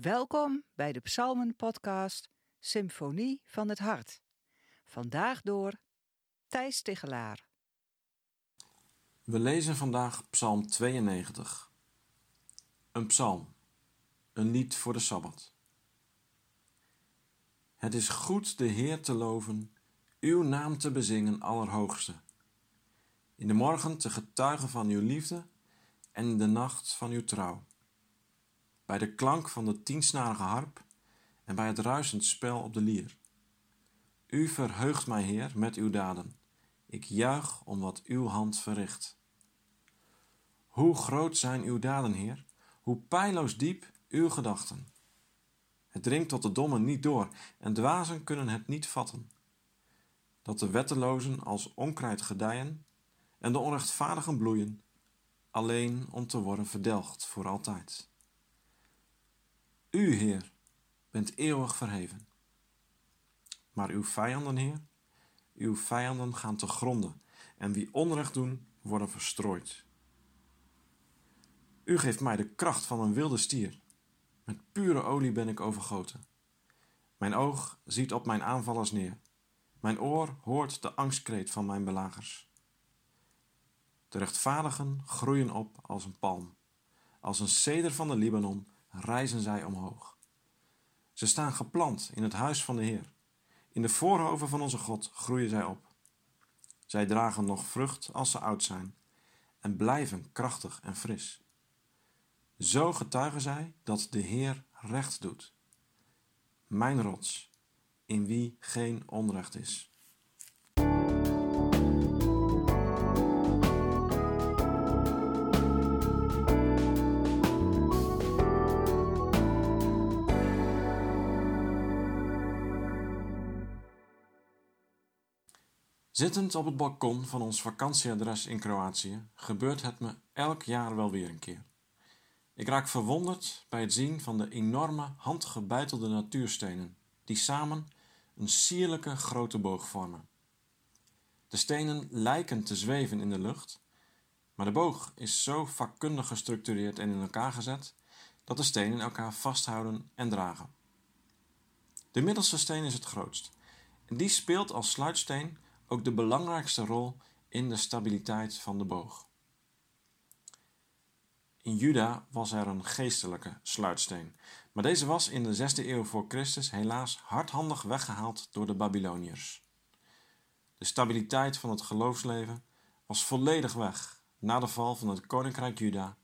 Welkom bij de Psalmen-podcast Symfonie van het Hart. Vandaag door Thijs Tigelaar. We lezen vandaag Psalm 92. Een psalm, een lied voor de Sabbat. Het is goed de Heer te loven, uw naam te bezingen, Allerhoogste. In de morgen te getuigen van uw liefde en in de nacht van uw trouw. Bij de klank van de tiensnarige harp en bij het ruisend spel op de lier. U verheugt mij, Heer, met uw daden. Ik juich om wat uw hand verricht. Hoe groot zijn uw daden, Heer? Hoe pijloos diep uw gedachten. Het dringt tot de dommen niet door en dwazen kunnen het niet vatten. Dat de wettelozen als onkruid gedijen en de onrechtvaardigen bloeien, alleen om te worden verdelgd voor altijd. U, Heer, bent eeuwig verheven. Maar uw vijanden, Heer, uw vijanden gaan te gronden en wie onrecht doen, worden verstrooid. U geeft mij de kracht van een wilde stier. Met pure olie ben ik overgoten. Mijn oog ziet op mijn aanvallers neer. Mijn oor hoort de angstkreet van mijn belagers. De rechtvaardigen groeien op als een palm. Als een ceder van de Libanon rijzen zij omhoog. Ze staan geplant in het huis van de Heer. In de voorhoven van onze God groeien zij op. Zij dragen nog vrucht als ze oud zijn en blijven krachtig en fris. Zo getuigen zij dat de Heer recht doet. Mijn rots, in wie geen onrecht is. Zittend op het balkon van ons vakantieadres in Kroatië gebeurt het me elk jaar wel weer een keer. Ik raak verwonderd bij het zien van de enorme handgebeitelde natuurstenen, die samen een sierlijke grote boog vormen. De stenen lijken te zweven in de lucht, maar de boog is zo vakkundig gestructureerd en in elkaar gezet dat de stenen elkaar vasthouden en dragen. De middelste steen is het grootst en die speelt als sluitsteen ook de belangrijkste rol in de stabiliteit van de boog. In Juda was er een geestelijke sluitsteen, maar deze was in de 6e eeuw voor Christus helaas hardhandig weggehaald door de Babyloniërs. De stabiliteit van het geloofsleven was volledig weg na de val van het koninkrijk Juda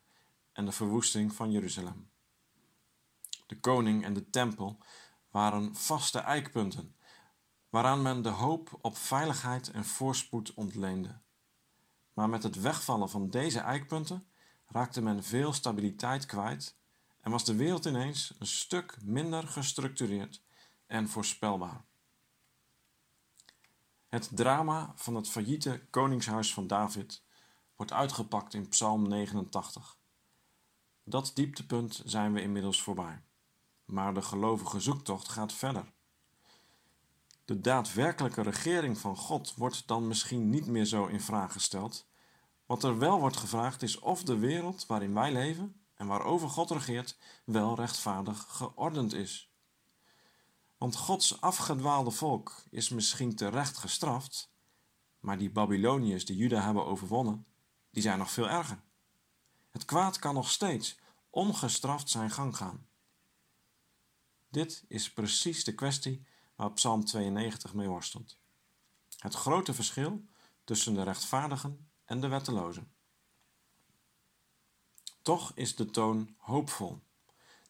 en de verwoesting van Jeruzalem. De koning en de tempel waren vaste eikpunten waaraan men de hoop op veiligheid en voorspoed ontleende. Maar met het wegvallen van deze eikpunten raakte men veel stabiliteit kwijt en was de wereld ineens een stuk minder gestructureerd en voorspelbaar. Het drama van het failliete koningshuis van David wordt uitgepakt in Psalm 89. Dat dieptepunt zijn we inmiddels voorbij. Maar de gelovige zoektocht gaat verder. De daadwerkelijke regering van God wordt dan misschien niet meer zo in vraag gesteld. Wat er wel wordt gevraagd is of de wereld waarin wij leven en waarover God regeert wel rechtvaardig geordend is. Want Gods afgedwaalde volk is misschien terecht gestraft, maar die Babyloniërs die Juda hebben overwonnen, die zijn nog veel erger. Het kwaad kan nog steeds ongestraft zijn gang gaan. Dit is precies de kwestie waar Psalm 92 mee worstelt. Het grote verschil tussen de rechtvaardigen en de wettelozen. Toch is de toon hoopvol.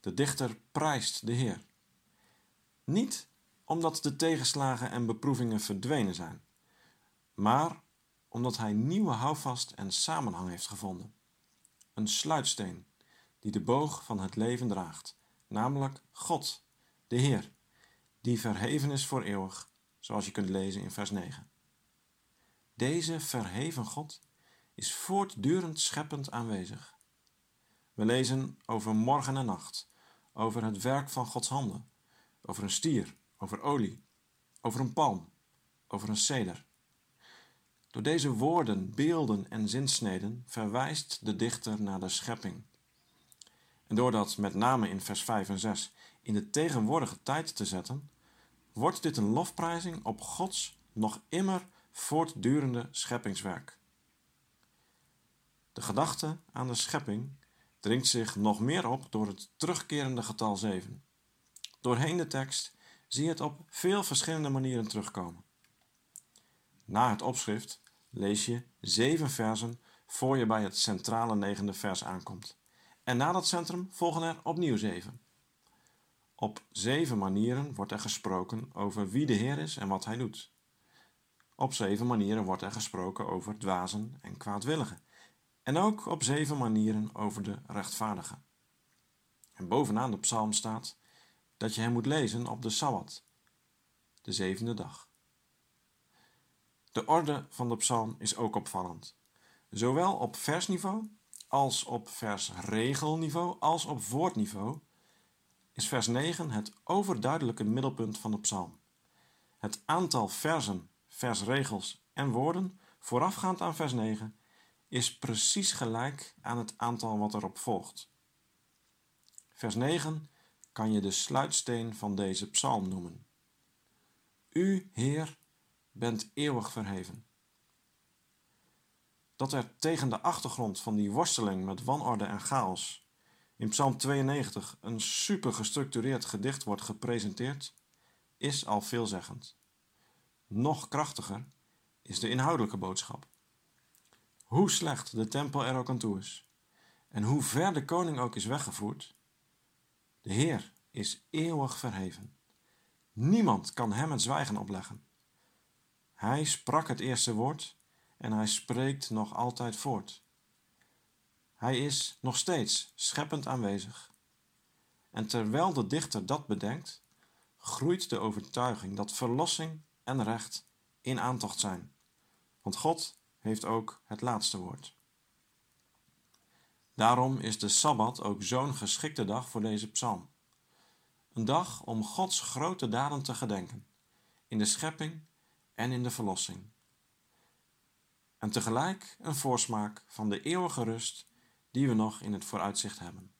De dichter prijst de Heer. Niet omdat de tegenslagen en beproevingen verdwenen zijn, maar omdat hij nieuwe houvast en samenhang heeft gevonden. Een sluitsteen die de boog van het leven draagt, namelijk God, de Heer die verheven is voor eeuwig, zoals je kunt lezen in vers 9. Deze verheven God is voortdurend scheppend aanwezig. We lezen over morgen en nacht, over het werk van Gods handen, over een stier, over olie, over een palm, over een ceder. Door deze woorden, beelden en zinsneden verwijst de dichter naar de schepping. En doordat met name in vers 5 en 6 in de tegenwoordige tijd te zetten, wordt dit een lofprijzing op Gods nog immer voortdurende scheppingswerk. De gedachte aan de schepping dringt zich nog meer op door het terugkerende getal 7. Doorheen de tekst zie je het op veel verschillende manieren terugkomen. Na het opschrift lees je zeven versen voor je bij het centrale negende vers aankomt. En na dat centrum volgen er opnieuw zeven. Op zeven manieren wordt er gesproken over wie de Heer is en wat Hij doet. Op zeven manieren wordt er gesproken over dwazen en kwaadwilligen. En ook op zeven manieren over de rechtvaardigen. En bovenaan de psalm staat dat je hem moet lezen op de Sabbat, de zevende dag. De orde van de psalm is ook opvallend. Zowel op versniveau als op versregelniveau als op woordniveau is vers 9 het overduidelijke middelpunt van de psalm. Het aantal versen, versregels en woorden voorafgaand aan vers 9 is precies gelijk aan het aantal wat erop volgt. Vers 9 kan je de sluitsteen van deze psalm noemen. U, Heer, bent eeuwig verheven. Dat er tegen de achtergrond van die worsteling met wanorde en chaos in Psalm 92 een super gestructureerd gedicht wordt gepresenteerd, is al veelzeggend. Nog krachtiger is de inhoudelijke boodschap. Hoe slecht de tempel er ook aan toe is en hoe ver de koning ook is weggevoerd, de Heer is eeuwig verheven. Niemand kan hem het zwijgen opleggen. Hij sprak het eerste woord en hij spreekt nog altijd voort. Hij is nog steeds scheppend aanwezig. En terwijl de dichter dat bedenkt, groeit de overtuiging dat verlossing en recht in aantocht zijn. Want God heeft ook het laatste woord. Daarom is de Sabbat ook zo'n geschikte dag voor deze psalm. Een dag om Gods grote daden te gedenken, in de schepping en in de verlossing. En tegelijk een voorsmaak van de eeuwige rust die we nog in het vooruitzicht hebben.